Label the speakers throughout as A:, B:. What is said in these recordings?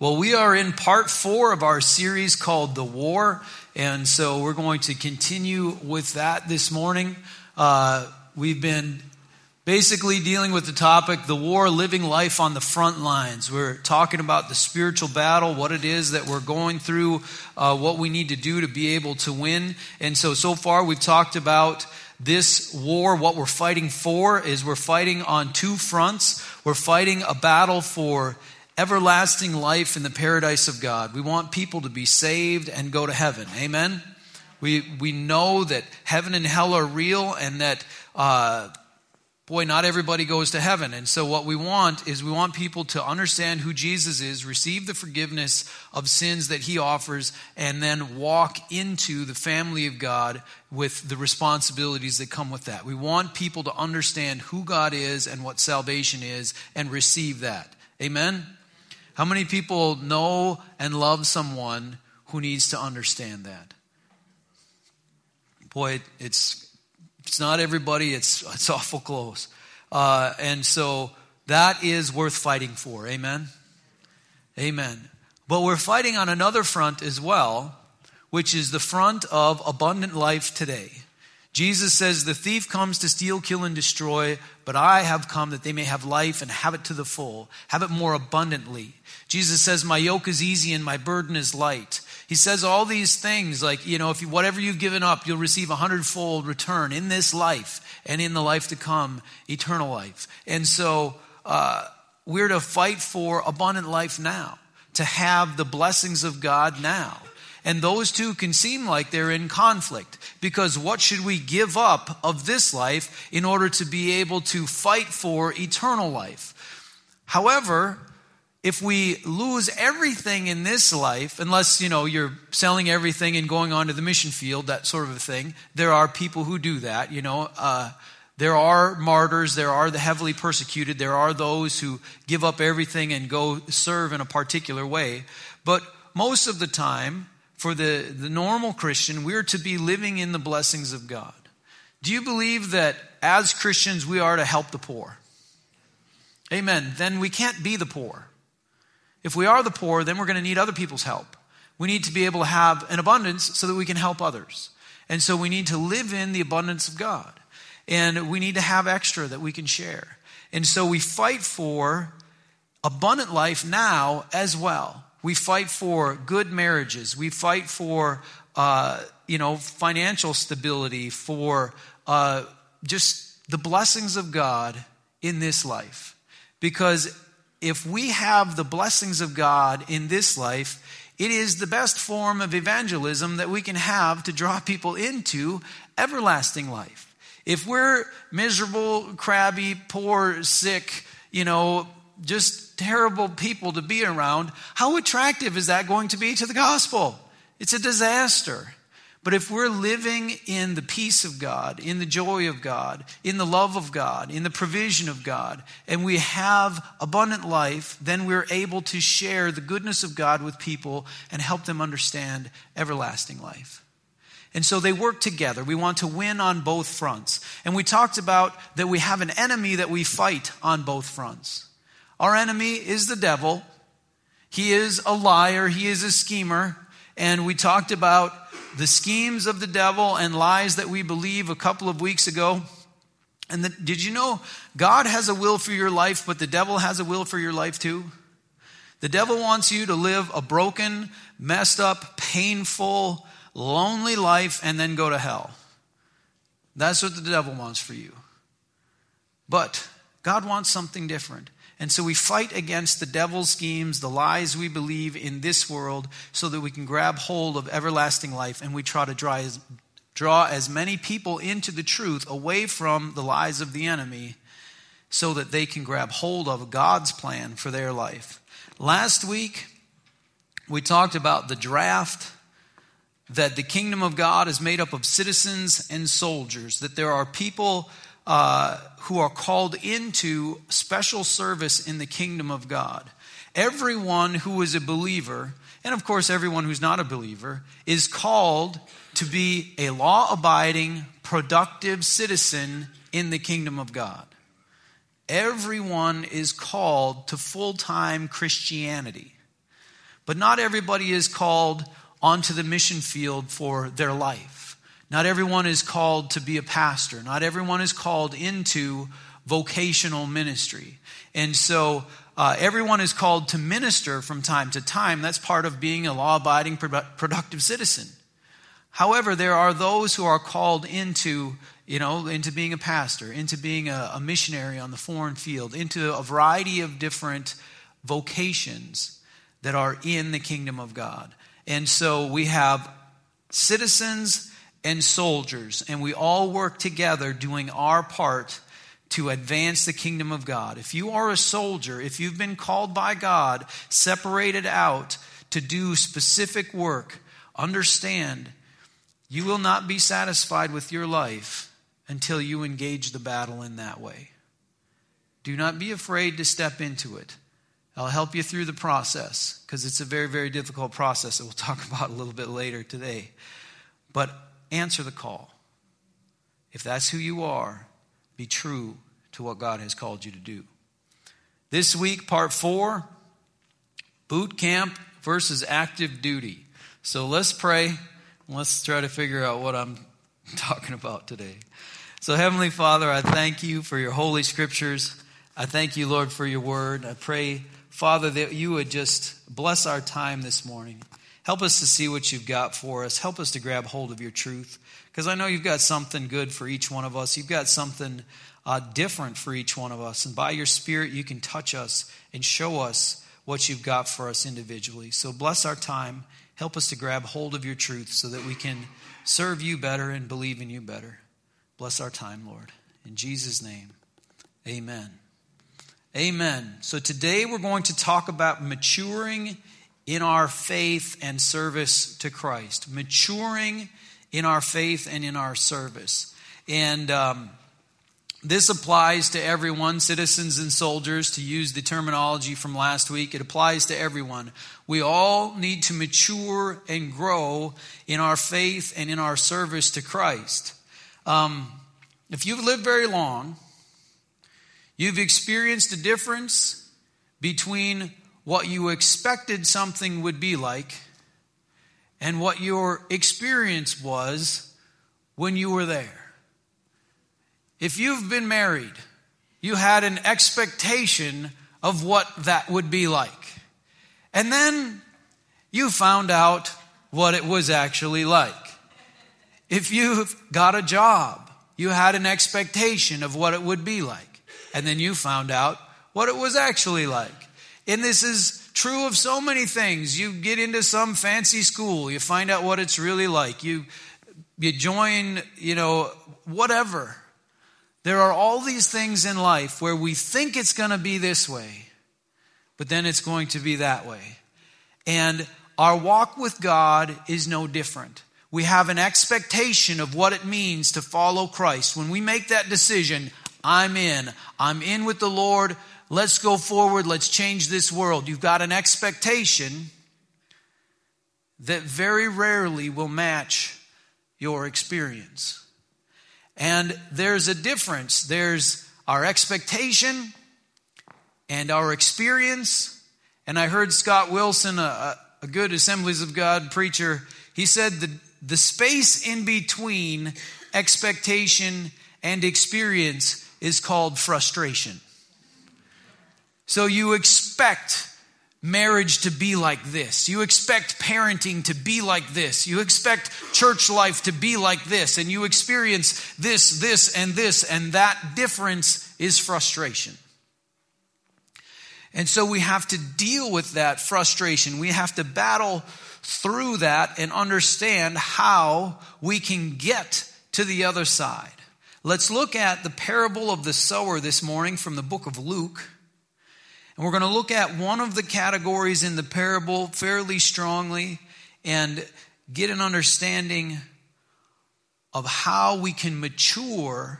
A: Well, we are in part four of our series called The War, and so we're going to continue with that this morning. Uh, we've been basically dealing with the topic the war living life on the front lines. We're talking about the spiritual battle what it is that we're going through uh, what we need to do to be able to win. And so so far we've talked about this war what we're fighting for is we're fighting on two fronts. We're fighting a battle for everlasting life in the paradise of God. We want people to be saved and go to heaven. Amen? We, we know that heaven and hell are real and that, uh, boy, not everybody goes to heaven. And so, what we want is we want people to understand who Jesus is, receive the forgiveness of sins that he offers, and then walk into the family of God with the responsibilities that come with that. We want people to understand who God is and what salvation is and receive that. Amen? How many people know and love someone who needs to understand that? Boy, it's it's not everybody. It's it's awful close, uh, and so that is worth fighting for. Amen. Amen. But we're fighting on another front as well, which is the front of abundant life today. Jesus says, The thief comes to steal, kill, and destroy, but I have come that they may have life and have it to the full, have it more abundantly. Jesus says, My yoke is easy and my burden is light. He says all these things like, you know, if you, whatever you've given up, you'll receive a hundredfold return in this life and in the life to come, eternal life. And so uh, we're to fight for abundant life now, to have the blessings of God now. And those two can seem like they're in conflict because what should we give up of this life in order to be able to fight for eternal life? However, if we lose everything in this life, unless, you know, you're selling everything and going on to the mission field, that sort of a thing, there are people who do that, you know. Uh, there are martyrs, there are the heavily persecuted, there are those who give up everything and go serve in a particular way. But most of the time, for the, the normal Christian, we're to be living in the blessings of God. Do you believe that as Christians we are to help the poor? Amen. Then we can't be the poor. If we are the poor, then we're going to need other people's help. We need to be able to have an abundance so that we can help others. And so we need to live in the abundance of God. And we need to have extra that we can share. And so we fight for abundant life now as well. We fight for good marriages. We fight for, uh, you know, financial stability, for uh, just the blessings of God in this life. Because if we have the blessings of God in this life, it is the best form of evangelism that we can have to draw people into everlasting life. If we're miserable, crabby, poor, sick, you know, just terrible people to be around, how attractive is that going to be to the gospel? It's a disaster. But if we're living in the peace of God, in the joy of God, in the love of God, in the provision of God, and we have abundant life, then we're able to share the goodness of God with people and help them understand everlasting life. And so they work together. We want to win on both fronts. And we talked about that we have an enemy that we fight on both fronts. Our enemy is the devil. He is a liar, he is a schemer. And we talked about the schemes of the devil and lies that we believe a couple of weeks ago. And the, did you know God has a will for your life, but the devil has a will for your life too? The devil wants you to live a broken, messed up, painful, lonely life and then go to hell. That's what the devil wants for you. But God wants something different. And so we fight against the devil's schemes, the lies we believe in this world, so that we can grab hold of everlasting life and we try to draw as, draw as many people into the truth away from the lies of the enemy so that they can grab hold of God's plan for their life. Last week, we talked about the draft that the kingdom of God is made up of citizens and soldiers, that there are people uh, who are called into special service in the kingdom of God. Everyone who is a believer, and of course, everyone who's not a believer, is called to be a law abiding, productive citizen in the kingdom of God. Everyone is called to full time Christianity. But not everybody is called onto the mission field for their life. Not everyone is called to be a pastor. Not everyone is called into vocational ministry. And so uh, everyone is called to minister from time to time. That's part of being a law abiding, productive citizen. However, there are those who are called into, you know, into being a pastor, into being a, a missionary on the foreign field, into a variety of different vocations that are in the kingdom of God. And so we have citizens and soldiers, and we all work together doing our part to advance the kingdom of God. If you are a soldier, if you've been called by God, separated out to do specific work, understand you will not be satisfied with your life until you engage the battle in that way. Do not be afraid to step into it. I'll help you through the process because it's a very, very difficult process that we'll talk about a little bit later today. But answer the call. If that's who you are, be true to what God has called you to do. This week, part four boot camp versus active duty. So let's pray Let's try to figure out what I'm talking about today. So, Heavenly Father, I thank you for your holy scriptures. I thank you, Lord, for your word. I pray, Father, that you would just bless our time this morning. Help us to see what you've got for us. Help us to grab hold of your truth. Because I know you've got something good for each one of us. You've got something uh, different for each one of us. And by your Spirit, you can touch us and show us what you've got for us individually. So bless our time. Help us to grab hold of your truth so that we can serve you better and believe in you better. Bless our time, Lord. In Jesus' name, amen. Amen. So today we're going to talk about maturing in our faith and service to Christ. Maturing in our faith and in our service. And um, this applies to everyone, citizens and soldiers, to use the terminology from last week. It applies to everyone. We all need to mature and grow in our faith and in our service to Christ. Um, if you've lived very long, you've experienced a difference between what you expected something would be like and what your experience was when you were there. If you've been married, you had an expectation of what that would be like. And then you found out what it was actually like. If you've got a job, you had an expectation of what it would be like. And then you found out what it was actually like. And this is true of so many things. You get into some fancy school, you find out what it's really like. You you join, you know, whatever. There are all these things in life where we think it's going to be this way, but then it's going to be that way. And our walk with God is no different. We have an expectation of what it means to follow Christ. When we make that decision, I'm in. I'm in with the Lord. Let's go forward. Let's change this world. You've got an expectation that very rarely will match your experience. And there's a difference. There's our expectation and our experience. And I heard Scott Wilson, a, a good Assemblies of God preacher, he said the, the space in between expectation and experience is called frustration. So you expect marriage to be like this. You expect parenting to be like this. You expect church life to be like this. And you experience this, this, and this. And that difference is frustration. And so we have to deal with that frustration. We have to battle through that and understand how we can get to the other side. Let's look at the parable of the sower this morning from the book of Luke. And we're going to look at one of the categories in the parable fairly strongly and get an understanding of how we can mature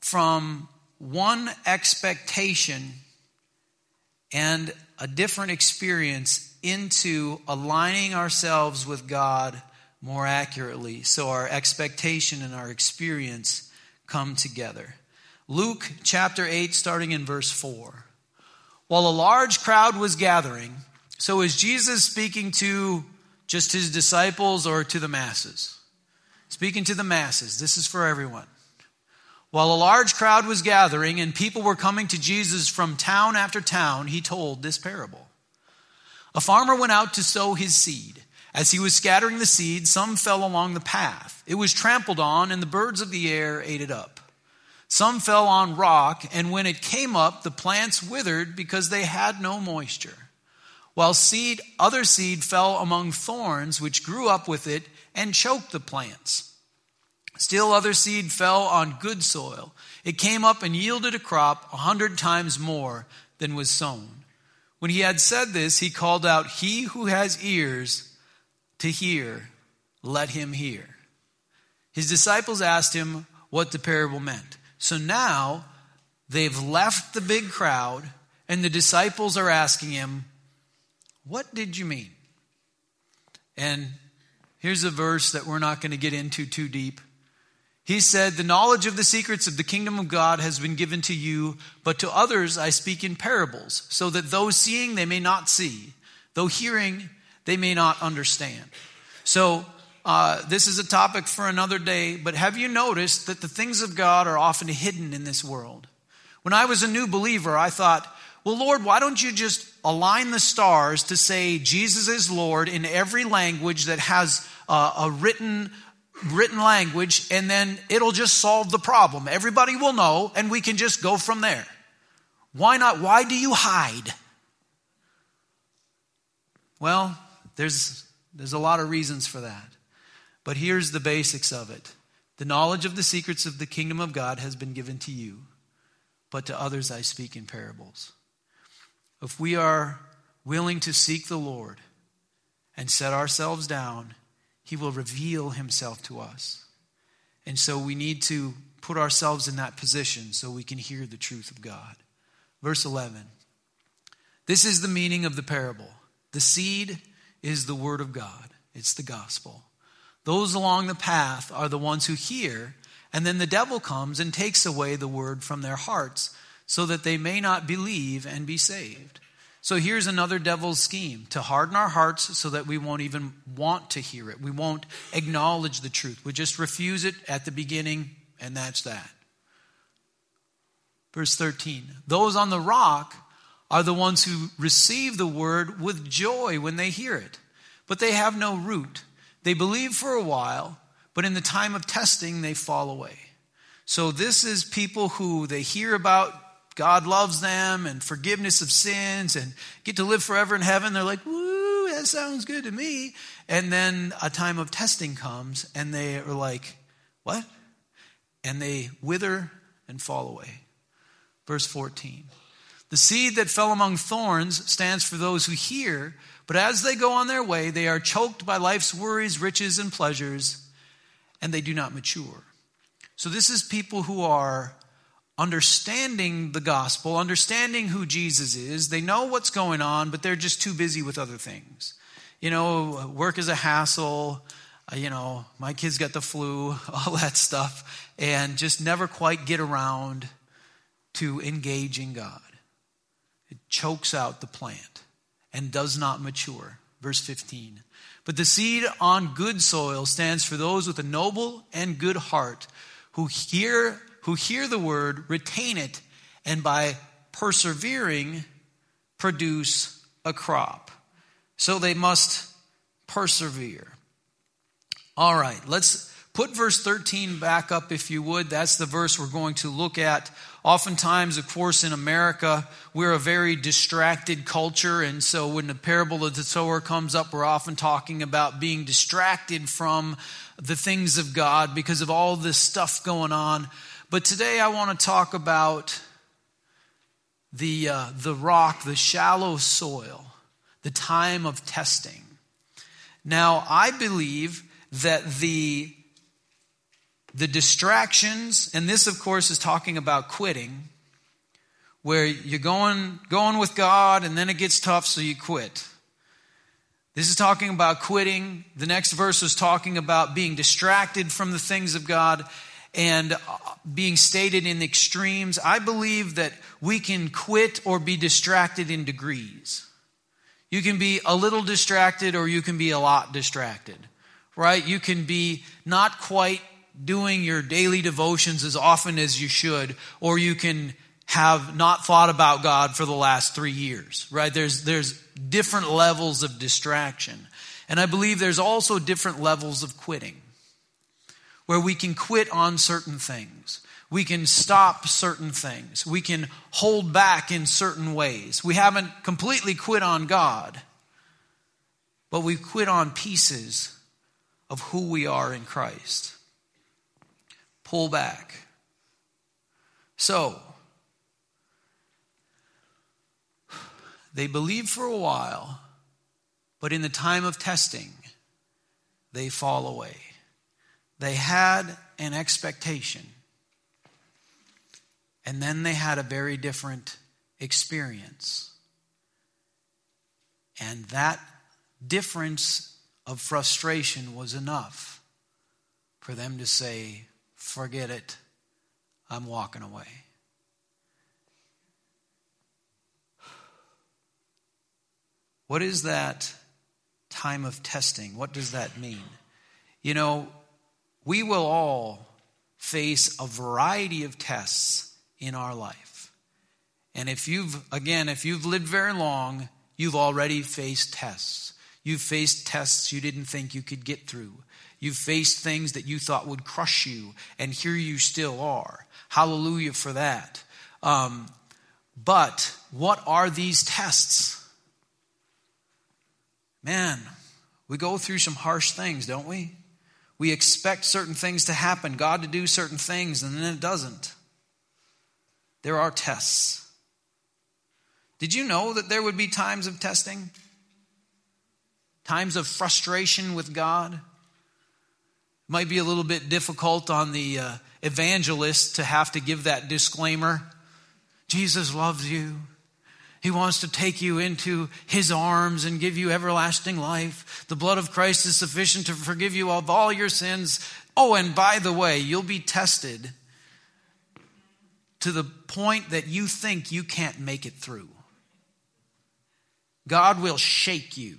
A: from one expectation and a different experience into aligning ourselves with God more accurately so our expectation and our experience come together. Luke chapter 8, starting in verse 4. while a large crowd was gathering. So is Jesus speaking to just his disciples or to the masses? Speaking to the masses. This is for everyone. While a large crowd was gathering and people were coming to Jesus from town after town, he told this parable. A farmer went out to sow his seed. As he was scattering the seed, some fell along the path. It was trampled on, and the birds of the air ate it up. Some fell on rock, and when it came up, the plants withered because they had no moisture. While seed, other seed fell among thorns, which grew up with it and choked the plants. Still other seed fell on good soil. It came up and yielded a crop a hundred times more than was sown. When he had said this, he called out, He who has ears to hear, let him hear. His disciples asked him what the parable meant. So now they've left the big crowd, and the disciples are asking him, What did you mean? And here's a verse that we're not going to get into too deep. He said, The knowledge of the secrets of the kingdom of God has been given to you, but to others I speak in parables, so that those seeing they may not see, though hearing they may not understand. So uh, this is a topic for another day, but have you noticed that the things of God are often hidden in this world? When I was a new believer, I thought, well, Lord, why don't you just align the stars to say Jesus is Lord in every language that has uh, a written written language, and then it'll just solve the problem. Everybody will know, and we can just go from there. Why not? Why do you hide? Well, there's, there's a lot of reasons for that. But here's the basics of it the knowledge of the secrets of the kingdom of God has been given to you, but to others I speak in parables. If we are willing to seek the Lord and set ourselves down, He will reveal Himself to us. And so we need to put ourselves in that position so we can hear the truth of God. Verse 11. This is the meaning of the parable. The seed is the word of God, it's the gospel. Those along the path are the ones who hear, and then the devil comes and takes away the word from their hearts so that they may not believe and be saved. So here's another devil's scheme to harden our hearts so that we won't even want to hear it. We won't acknowledge the truth. We just refuse it at the beginning, and that's that. Verse 13 Those on the rock are the ones who receive the word with joy when they hear it, but they have no root. They believe for a while, but in the time of testing, they fall away. So, this is people who they hear about God loves them and forgiveness of sins and get to live forever in heaven. They're like, woo, that sounds good to me. And then a time of testing comes and they are like, what? And they wither and fall away. Verse 14. The seed that fell among thorns stands for those who hear, but as they go on their way, they are choked by life's worries, riches, and pleasures, and they do not mature. So, this is people who are understanding the gospel, understanding who Jesus is. They know what's going on, but they're just too busy with other things. You know, work is a hassle. Uh, you know, my kids got the flu, all that stuff, and just never quite get around to engaging God. It chokes out the plant and does not mature. Verse 15. But the seed on good soil stands for those with a noble and good heart who hear, who hear the word, retain it, and by persevering produce a crop. So they must persevere. All right, let's put verse 13 back up if you would. That's the verse we're going to look at Oftentimes, of course, in America, we're a very distracted culture. And so when the parable of the sower comes up, we're often talking about being distracted from the things of God because of all this stuff going on. But today I want to talk about the, uh, the rock, the shallow soil, the time of testing. Now, I believe that the the distractions, and this, of course, is talking about quitting, where you're going, going with God and then it gets tough, so you quit. This is talking about quitting. The next verse is talking about being distracted from the things of God. and uh, being stated in extremes. I believe that we can quit or be distracted in degrees. You can be a little distracted or you can be a lot distracted, right? You can be not quite doing your daily devotions as often as you should, or you can have not thought about God for the last three years, right? There's, there's different levels of distraction. And I believe there's also different levels of quitting where we can quit on certain things. We can stop certain things. We can hold back in certain ways. We haven't completely quit on God, but we quit on pieces of who we are in Christ. Pull back. So, they believe for a while, but in the time of testing, they fall away. They had an expectation, and then they had a very different experience. And that difference of frustration was enough for them to say, Forget it, I'm walking away. What is that time of testing? What does that mean? You know, we will all face a variety of tests in our life. And if you've, again, if you've lived very long, you've already faced tests. You've faced tests you didn't think you could get through. You've faced things that you thought would crush you, and here you still are. Hallelujah for that. Um, but what are these tests? Man, we go through some harsh things, don't we? We expect certain things to happen, God to do certain things, and then it doesn't. There are tests. Did you know that there would be times of testing? Times of frustration with God? Might be a little bit difficult on the uh, evangelist to have to give that disclaimer. Jesus loves you. He wants to take you into His arms and give you everlasting life. The blood of Christ is sufficient to forgive you of all your sins. Oh, and by the way, you'll be tested to the point that you think you can't make it through. God will shake you.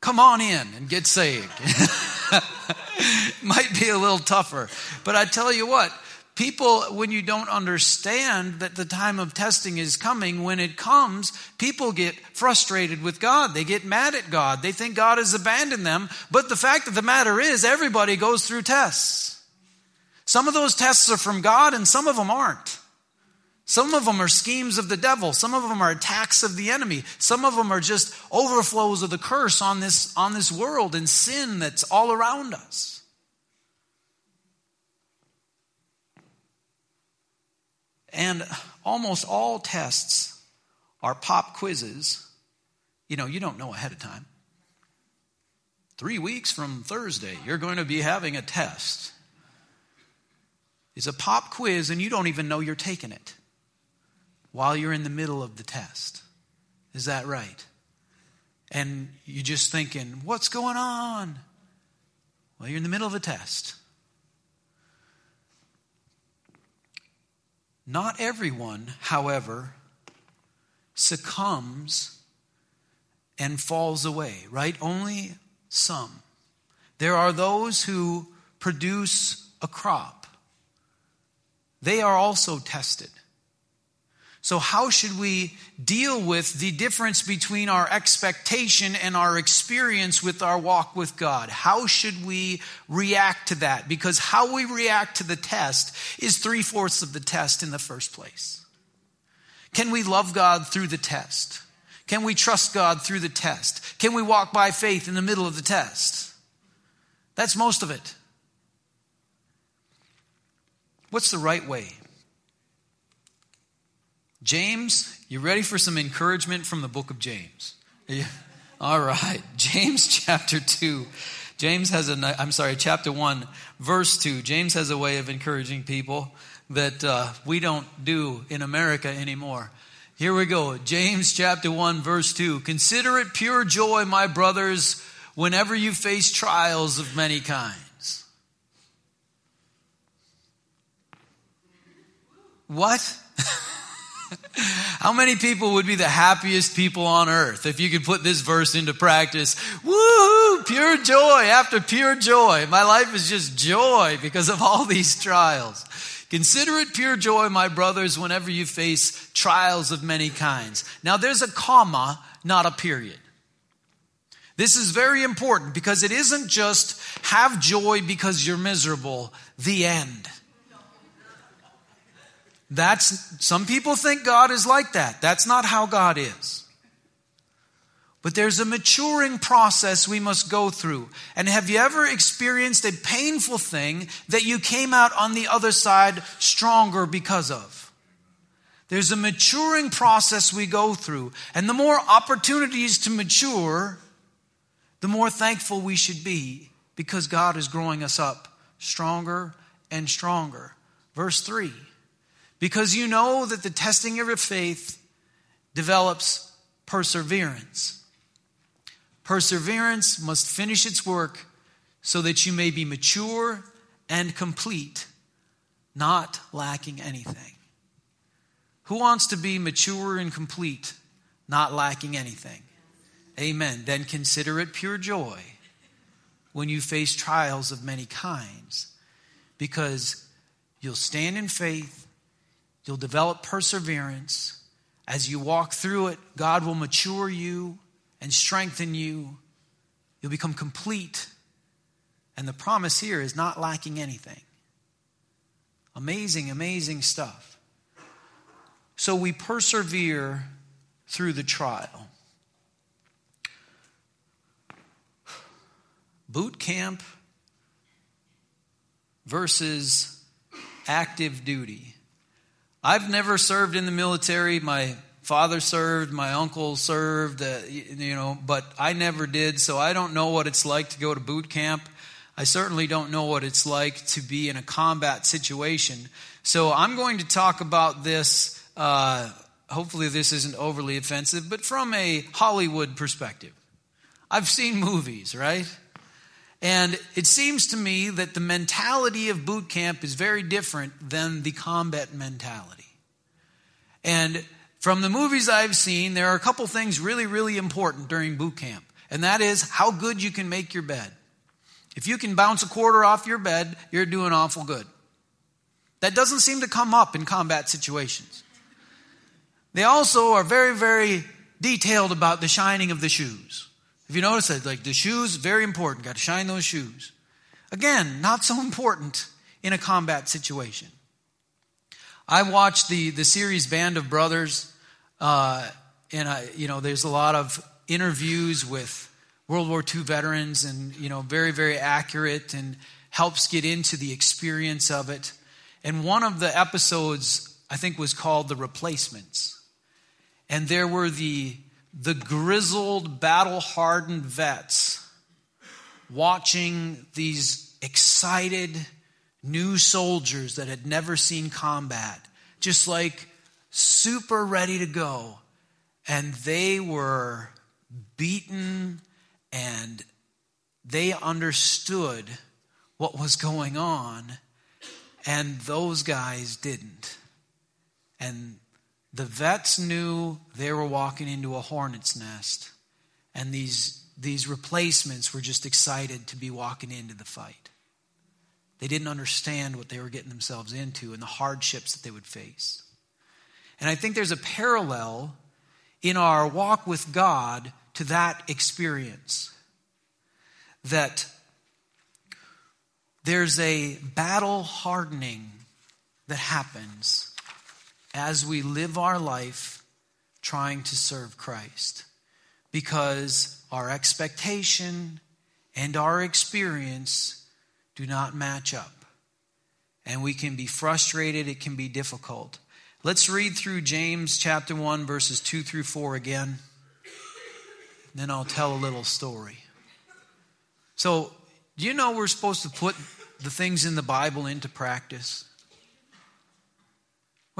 A: Come on in and get saved. Might be a little tougher, but I tell you what, people, when you don't understand that the time of testing is coming, when it comes, people get frustrated with God. They get mad at God. They think God has abandoned them. But the fact of the matter is, everybody goes through tests. Some of those tests are from God and some of them aren't. Some of them are schemes of the devil. Some of them are attacks of the enemy. Some of them are just overflows of the curse on this, on this world and sin that's all around us. And almost all tests are pop quizzes. You know, you don't know ahead of time. Three weeks from Thursday, you're going to be having a test. It's a pop quiz, and you don't even know you're taking it while you're in the middle of the test. Is that right? And you're just thinking, what's going on? Well, you're in the middle of a test. Not everyone, however, succumbs and falls away, right? Only some. There are those who produce a crop. They are also tested. So, how should we deal with the difference between our expectation and our experience with our walk with God? How should we react to that? Because how we react to the test is three fourths of the test in the first place. Can we love God through the test? Can we trust God through the test? Can we walk by faith in the middle of the test? That's most of it. What's the right way? James, you ready for some encouragement from the book of James? Yeah. All right, James chapter 2. James has a, I'm sorry, chapter 1, verse 2. James has a way of encouraging people that uh, we don't do in America anymore. Here we go. James chapter 1, verse 2. Consider it pure joy, my brothers, whenever you face trials of many kinds. What? How many people would be the happiest people on earth if you could put this verse into practice? Woo! Pure joy after pure joy. My life is just joy because of all these trials. Consider it pure joy, my brothers, whenever you face trials of many kinds. Now, there's a comma, not a period. This is very important because it isn't just have joy because you're miserable, the end. That's, some people think God is like that. That's not how God is. But there's a maturing process we must go through. And have you ever experienced a painful thing that you came out on the other side stronger because of? There's a maturing process we go through. And the more opportunities to mature, the more thankful we should be because God is growing us up stronger and stronger. Verse 3 Because you know that the testing of your faith develops perseverance. Perseverance must finish its work so that you may be mature and complete, not lacking anything. Who wants to be mature and complete, not lacking anything? Amen. Then consider it pure joy when you face trials of many kinds, because you'll stand in faith, you'll develop perseverance. As you walk through it, God will mature you and strengthen you. You'll become complete. And the promise here is not lacking anything. Amazing, amazing stuff. So we persevere through the trial. Boot camp versus active duty. I've never served in the military. My father served, my uncle served, uh, you know, but I never did, so I don't know what it's like to go to boot camp. I certainly don't know what it's like to be in a combat situation. So I'm going to talk about this. Uh, hopefully, this isn't overly offensive, but from a Hollywood perspective. I've seen movies, right? And it seems to me that the mentality of boot camp is very different than the combat mentality. And from the movies I've seen, there are a couple things really, really important during boot camp, and that is how good you can make your bed. If you can bounce a quarter off your bed, you're doing awful good. That doesn't seem to come up in combat situations. They also are very, very detailed about the shining of the shoes. If you notice that, like the shoes, very important. Got to shine those shoes. Again, not so important in a combat situation. I watched the, the series Band of Brothers, uh, and I, you know, there's a lot of interviews with World War II veterans, and you know, very very accurate, and helps get into the experience of it. And one of the episodes I think was called "The Replacements," and there were the the grizzled, battle hardened vets watching these excited new soldiers that had never seen combat, just like super ready to go. And they were beaten and they understood what was going on, and those guys didn't. And the vets knew they were walking into a hornet's nest, and these, these replacements were just excited to be walking into the fight. They didn't understand what they were getting themselves into and the hardships that they would face. And I think there's a parallel in our walk with God to that experience. That there's a battle hardening that happens as we live our life trying to serve Christ. Because our expectation and our experience do not match up. And we can be frustrated, it can be difficult. Let's read through James chapter 1, verses 2 through 4 again. Then I'll tell a little story. So, do you know we're supposed to put the things in the Bible into practice?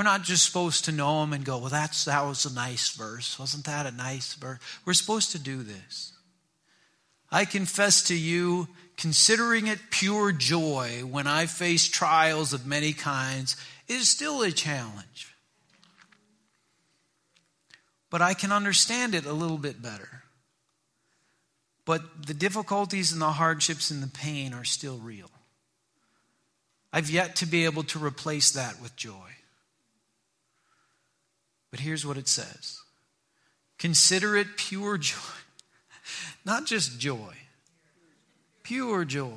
A: We're not just supposed to know them and go, well, that's, that was a nice verse. Wasn't that a nice verse? We're supposed to do this. I confess to you considering it pure joy when I face trials of many kinds, is still a challenge. But I can understand it a little bit better. But the difficulties and the hardships and the pain are still real. I've yet to be able to replace that with joy. But here's what it says Consider it pure joy, not just joy, pure joy.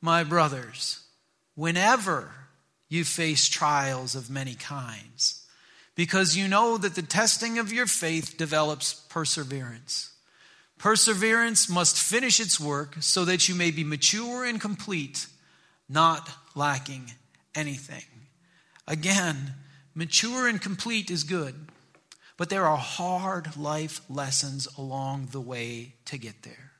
A: My brothers, whenever you face trials of many kinds, because you know that the testing of your faith develops perseverance. Perseverance must finish its work so that you may be mature and complete, not lacking anything. Again, mature and complete is good, but there are hard life lessons along the way to get there.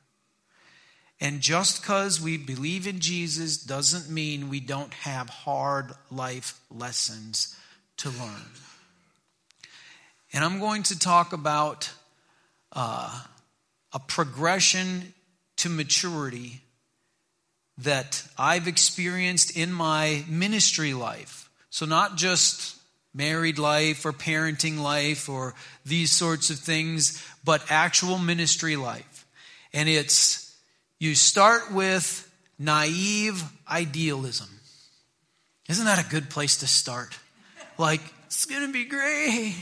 A: And just because we believe in Jesus doesn't mean we don't have hard life lessons to learn. And I'm going to talk about uh, a progression to maturity that I've experienced in my ministry life. So, not just married life or parenting life or these sorts of things, but actual ministry life. And it's you start with naive idealism. Isn't that a good place to start? Like, it's going to be great.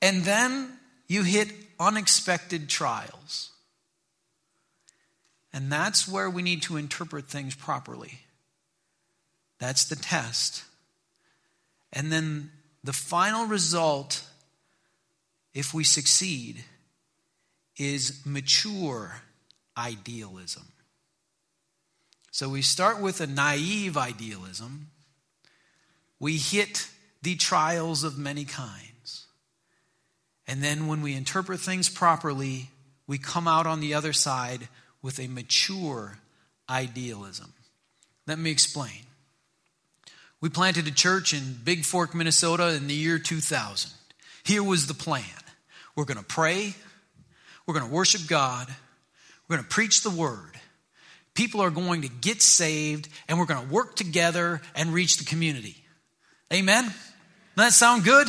A: And then you hit unexpected trials. And that's where we need to interpret things properly. That's the test. And then the final result, if we succeed, is mature idealism. So we start with a naive idealism. We hit the trials of many kinds. And then when we interpret things properly, we come out on the other side with a mature idealism. Let me explain. We planted a church in Bigfork, Minnesota in the year 2000. Here was the plan we're going to pray, we're going to worship God, we're going to preach the word. People are going to get saved, and we're going to work together and reach the community. Amen? Does that sound good?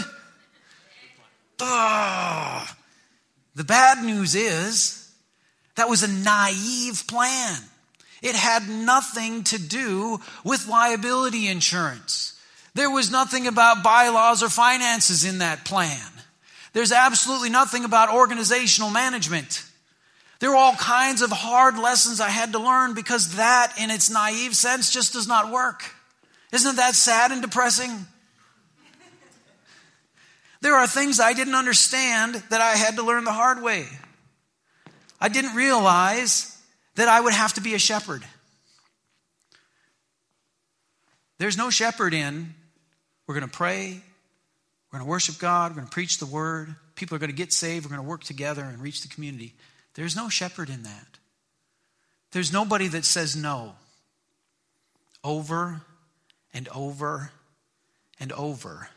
A: Ah, the bad news is that was a naive plan. It had nothing to do with liability insurance. There was nothing about bylaws or finances in that plan. There's absolutely nothing about organizational management. There were all kinds of hard lessons I had to learn because that, in its naive sense, just does not work. Isn't that sad and depressing? There are things I didn't understand that I had to learn the hard way. I didn't realize that I would have to be a shepherd. There's no shepherd in, we're going to pray, we're going to worship God, we're going to preach the word, people are going to get saved, we're going to work together and reach the community. There's no shepherd in that. There's nobody that says no over and over and over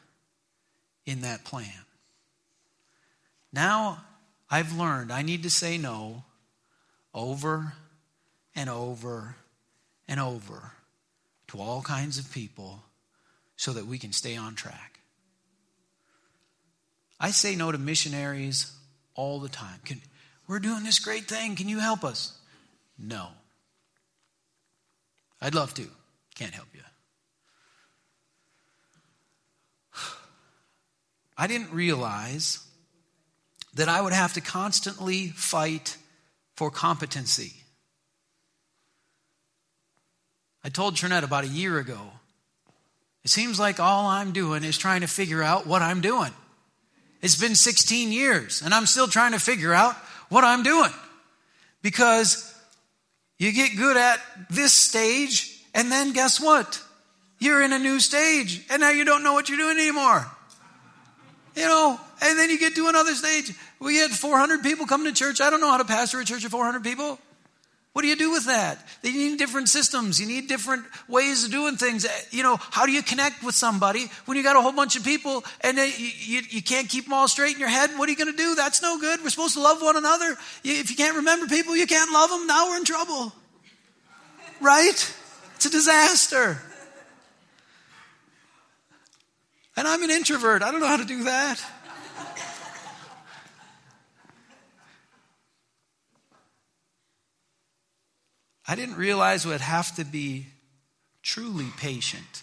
A: in that plan. Now I've learned I need to say no over and over and over to all kinds of people so that we can stay on track. I say no to missionaries all the time. Can, we're doing this great thing. Can you help us? No. I'd love to. Can't help you. I didn't realize that I would have to constantly fight for competency. I told Trinette about a year ago. It seems like all I'm doing is trying to figure out what I'm doing. It's been 16 years, and I'm still trying to figure out what I'm doing. Because you get good at this stage, and then guess what? You're in a new stage, and now you don't know what you're doing anymore. You know, and then you get to another stage. We had 400 people come to church. I don't know how to pastor a church of 400 people. What do you do with that? You need different systems. You need different ways of doing things. Uh, you know, how do you connect with somebody when you got a whole bunch of people and you, you, you can't keep them all straight in your head? What are you going to do? That's no good. We're supposed to love one another. If you can't remember people, you can't love them. Now we're in trouble. Right? It's a disaster. And I'm an introvert. I don't know how to do that. I didn't realize would have to be truly patient.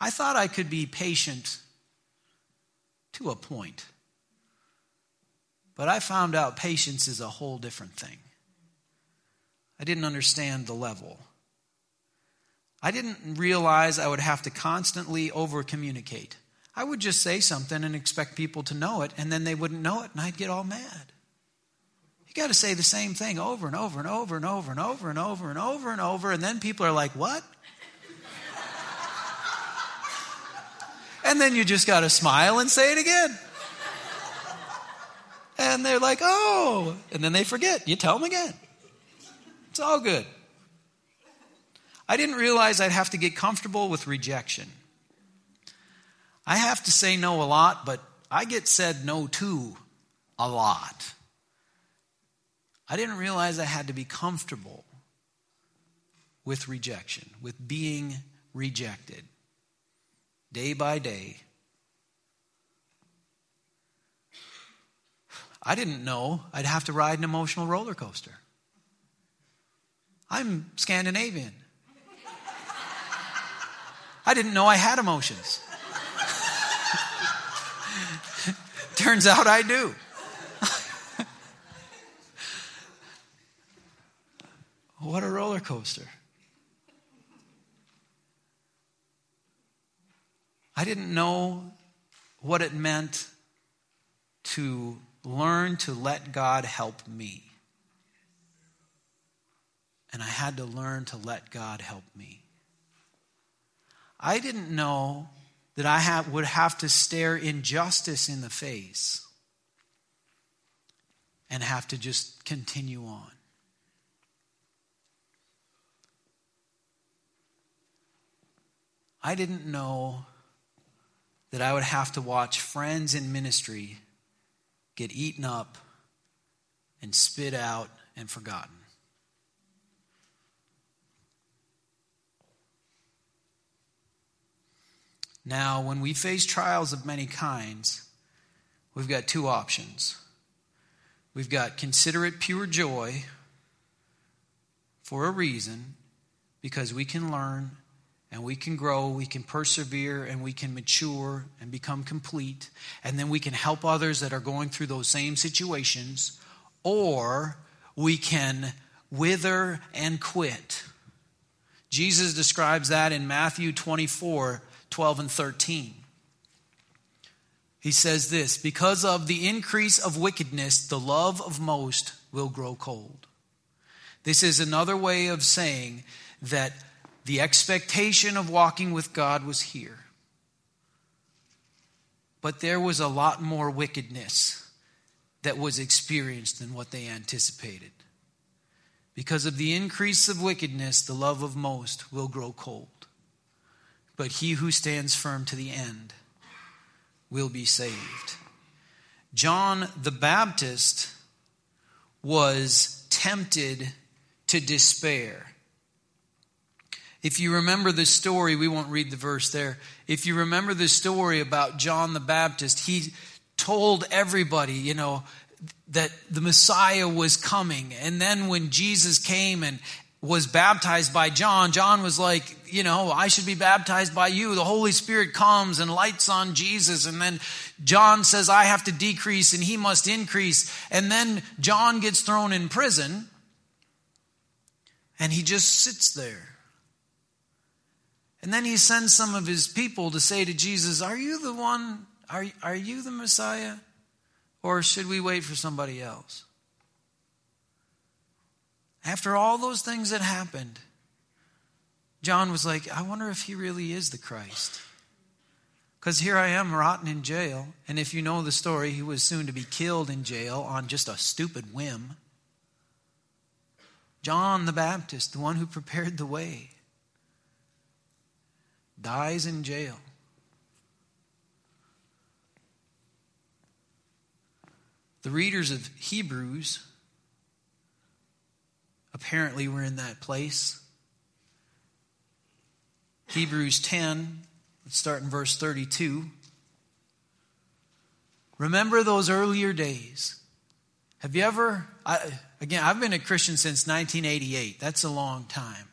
A: I thought I could be patient to a point. But I found out patience is a whole different thing. I didn't understand the level. I didn't realize I would have to constantly over communicate. I would just say something and expect people to know it, and then they wouldn't know it, and I'd get all mad. You got to say the same thing over and over and over and over and over and over and over and over, and then people are like, What? and then you just got to smile and say it again. And they're like, Oh, and then they forget. You tell them again. It's all good. I didn't realize I'd have to get comfortable with rejection. I have to say no a lot, but I get said no to a lot. I didn't realize I had to be comfortable with rejection, with being rejected day by day. I didn't know I'd have to ride an emotional roller coaster. I'm Scandinavian. I didn't know I had emotions. Turns out I do. What a roller coaster. I didn't know what it meant to learn to let God help me. And I had to learn to let God help me. I didn't know that I have, would have to stare injustice in the face and have to just continue on. I didn't know that I would have to watch friends in ministry get eaten up and spit out and forgotten. Now, when we face trials of many kinds, we've got two options. We've got consider it pure joy for a reason, because we can learn and we can grow, we can persevere, and we can mature and become complete. And then we can help others that are going through those same situations, or we can wither and quit. Jesus describes that in Matthew 24 12 and 13. He says this Because of the increase of wickedness, the love of most will grow cold. This is another way of saying that the expectation of walking with God was here. But there was a lot more wickedness that was experienced than what they anticipated. Because of the increase of wickedness, the love of most will grow cold but he who stands firm to the end will be saved. John the Baptist was tempted to despair. If you remember the story, we won't read the verse there. If you remember the story about John the Baptist, he told everybody, you know, that the Messiah was coming. And then when Jesus came and, was baptized by John, John was like, you know, I should be baptized by you. The Holy Spirit comes and lights on Jesus. And then John says, I have to decrease and he must increase. And then John gets thrown in prison and he just sits there. And then he sends some of his people to say to Jesus, Are you the one? Are, are you the Messiah? Or should we wait for somebody else? After all those things that happened, John was like, I wonder if he really is the Christ. Because here I am, rotten in jail. And if you know the story, he was soon to be killed in jail on just a stupid whim. John the Baptist, the one who prepared the way, dies in jail. The readers of Hebrews apparently were in that place. Hebrews 10, Let's start in verse 32. Remember those earlier days. Have you ever, I, again, I've been a Christian since 1988. That's a long time.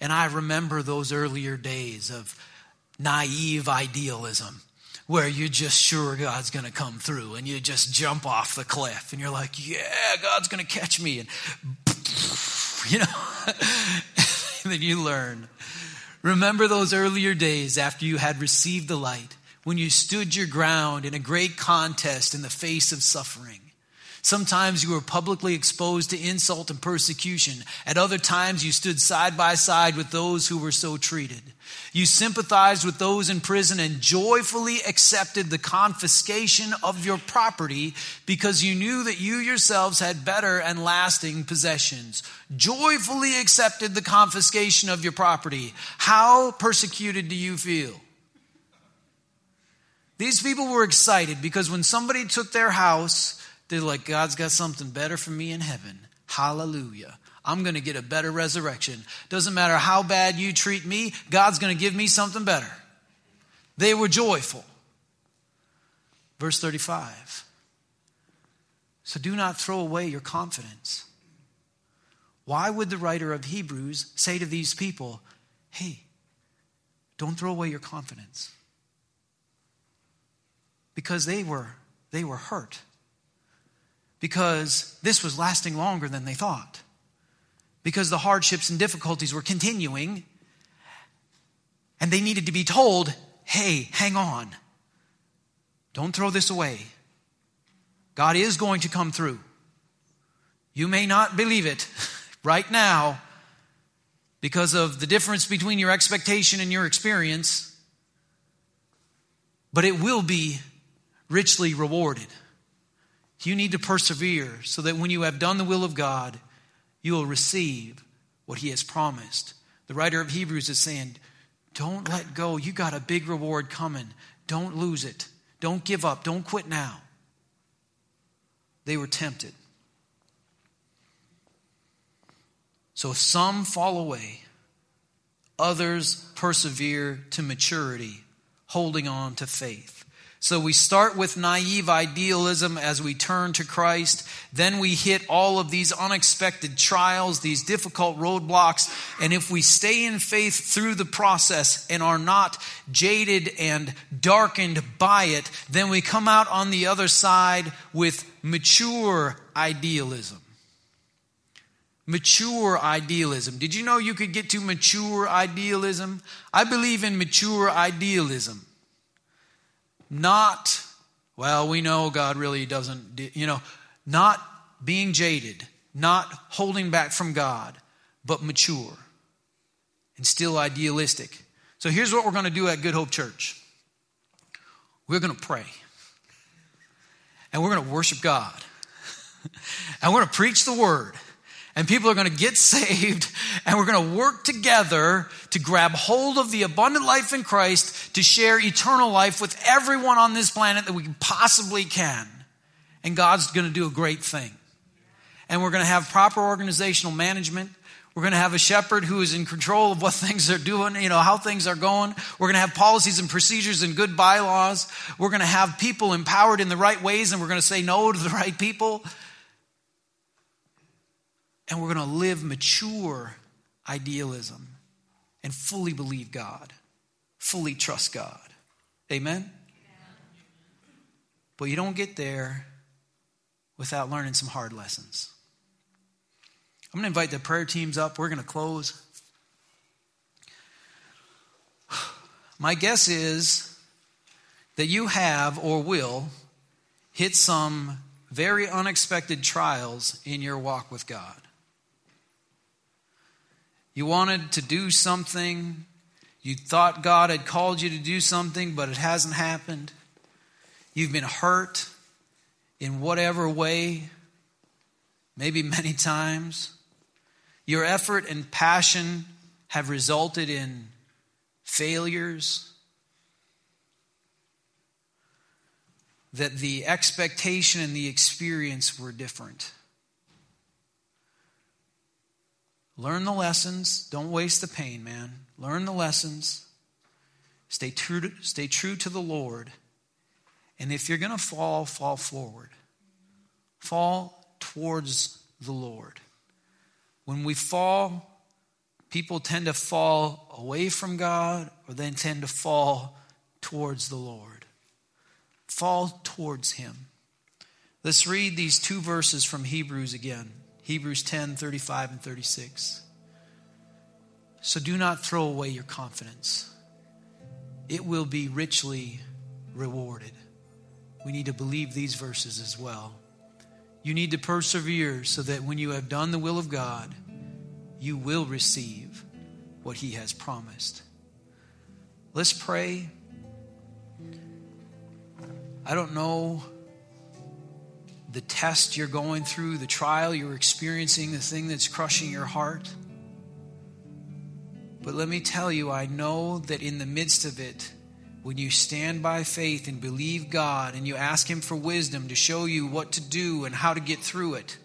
A: And I remember those earlier days of naive idealism where you're just sure God's going to come through and you just jump off the cliff and you're like, yeah, God's going to catch me. And, you know, and then you learn Remember those earlier days after you had received the light, when you stood your ground in a great contest in the face of suffering. Sometimes you were publicly exposed to insult and persecution. At other times, you stood side by side with those who were so treated. You sympathized with those in prison and joyfully accepted the confiscation of your property because you knew that you yourselves had better and lasting possessions. Joyfully accepted the confiscation of your property. How persecuted do you feel? These people were excited because when somebody took their house, they're like, God's got something better for me in heaven. Hallelujah. I'm going to get a better resurrection. Doesn't matter how bad you treat me, God's going to give me something better. They were joyful. Verse 35. So do not throw away your confidence. Why would the writer of Hebrews say to these people, hey, don't throw away your confidence? Because they were, they were hurt because this was lasting longer than they thought. Because the hardships and difficulties were continuing, and they needed to be told, hey, hang on. Don't throw this away. God is going to come through. You may not believe it right now because of the difference between your expectation and your experience, but it will be richly rewarded. You need to persevere so that when you have done the will of God, you will receive what He has promised. The writer of Hebrews is saying, Don't let go. You got a big reward coming. Don't lose it. Don't give up. Don't quit now. They were tempted. So some fall away, others persevere to maturity, holding on to faith. So we start with naive idealism as we turn to Christ. Then we hit all of these unexpected trials, these difficult roadblocks. And if we stay in faith through the process and are not jaded and darkened by it, then we come out on the other side with mature idealism. Mature idealism. Did you know you could get to mature idealism? I believe in mature idealism not, well, we know God really doesn't, you know, not being jaded, not holding back from God, but mature and still idealistic. So here's what we're going to do at Good Hope Church. We're going to pray, and we're going to worship God, and we're going to preach the word and people are going to get saved, and we're going to work together to grab hold of the abundant life in Christ to share eternal life with everyone on this planet that we possibly can. And God's going to do a great thing. And we're going to have proper organizational management. We're going to have a shepherd who is in control of what things are doing, you know, how things are going. We're going to have policies and procedures and good bylaws. We're going to have people empowered in the right ways, and we're going to say no to the right people and we're going to live mature idealism and fully believe God, fully trust God. Amen? But you don't get there without learning some hard lessons. I'm going to invite the prayer teams up. We're going to close. My guess is that you have or will hit some very unexpected trials in your walk with God. You wanted to do something. You thought God had called you to do something, but it hasn't happened. You've been hurt in whatever way, maybe many times. Your effort and passion have resulted in failures. That the expectation and the experience were different. Learn the lessons. Don't waste the pain, man. Learn the lessons. Stay true to, stay true to the Lord. And if you're going to fall, fall forward. Fall towards the Lord. When we fall, people tend to fall away from God or they tend to fall towards the Lord. Fall towards Him. Let's read these two verses from Hebrews again Hebrews 10 35 and 36. So do not throw away your confidence, it will be richly rewarded. We need to believe these verses as well. You need to persevere so that when you have done the will of God, you will receive what He has promised. Let's pray. I don't know the test you're going through, the trial you're experiencing, the thing that's crushing your heart. But let me tell you, I know that in the midst of it, when you stand by faith and believe God and you ask Him for wisdom to show you what to do and how to get through it,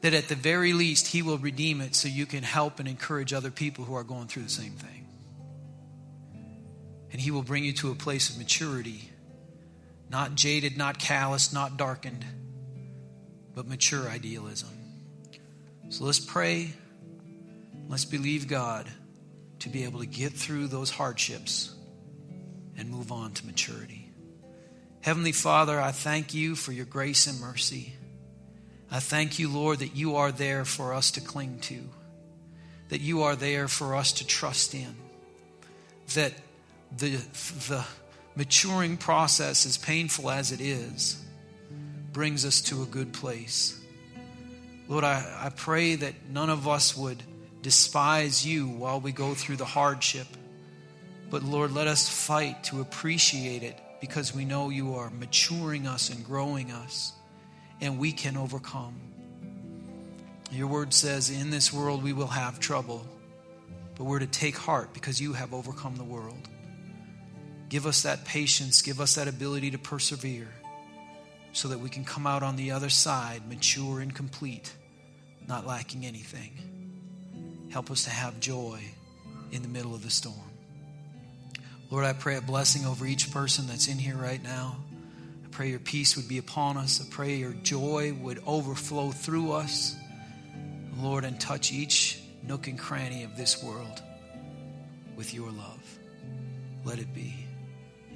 A: that at the very least He will redeem it so you can help and encourage other people who are going through the same thing. And He will bring you to a place of maturity, not jaded, not calloused, not darkened, but mature idealism. So let's pray. Let's believe God to be able to get through those hardships and move on to maturity. Heavenly Father, I thank you for your grace and mercy. I thank you, Lord, that you are there for us to cling to, that you are there for us to trust in, that the, the maturing process, as painful as it is, brings us to a good place. Lord, I, I pray that none of us would despise you while we go through the hardship but Lord, let us fight to appreciate it because we know you are maturing us and growing us, and we can overcome. Your word says, In this world we will have trouble, but we're to take heart because you have overcome the world. Give us that patience, give us that ability to persevere so that we can come out on the other side mature and complete, not lacking anything. Help us to have joy in the middle of the storm. Lord, I pray a blessing over each person that's in here right now. I pray your peace would be upon us. I pray your joy would overflow through us. Lord, and touch each nook and cranny of this world with your love. Let it be.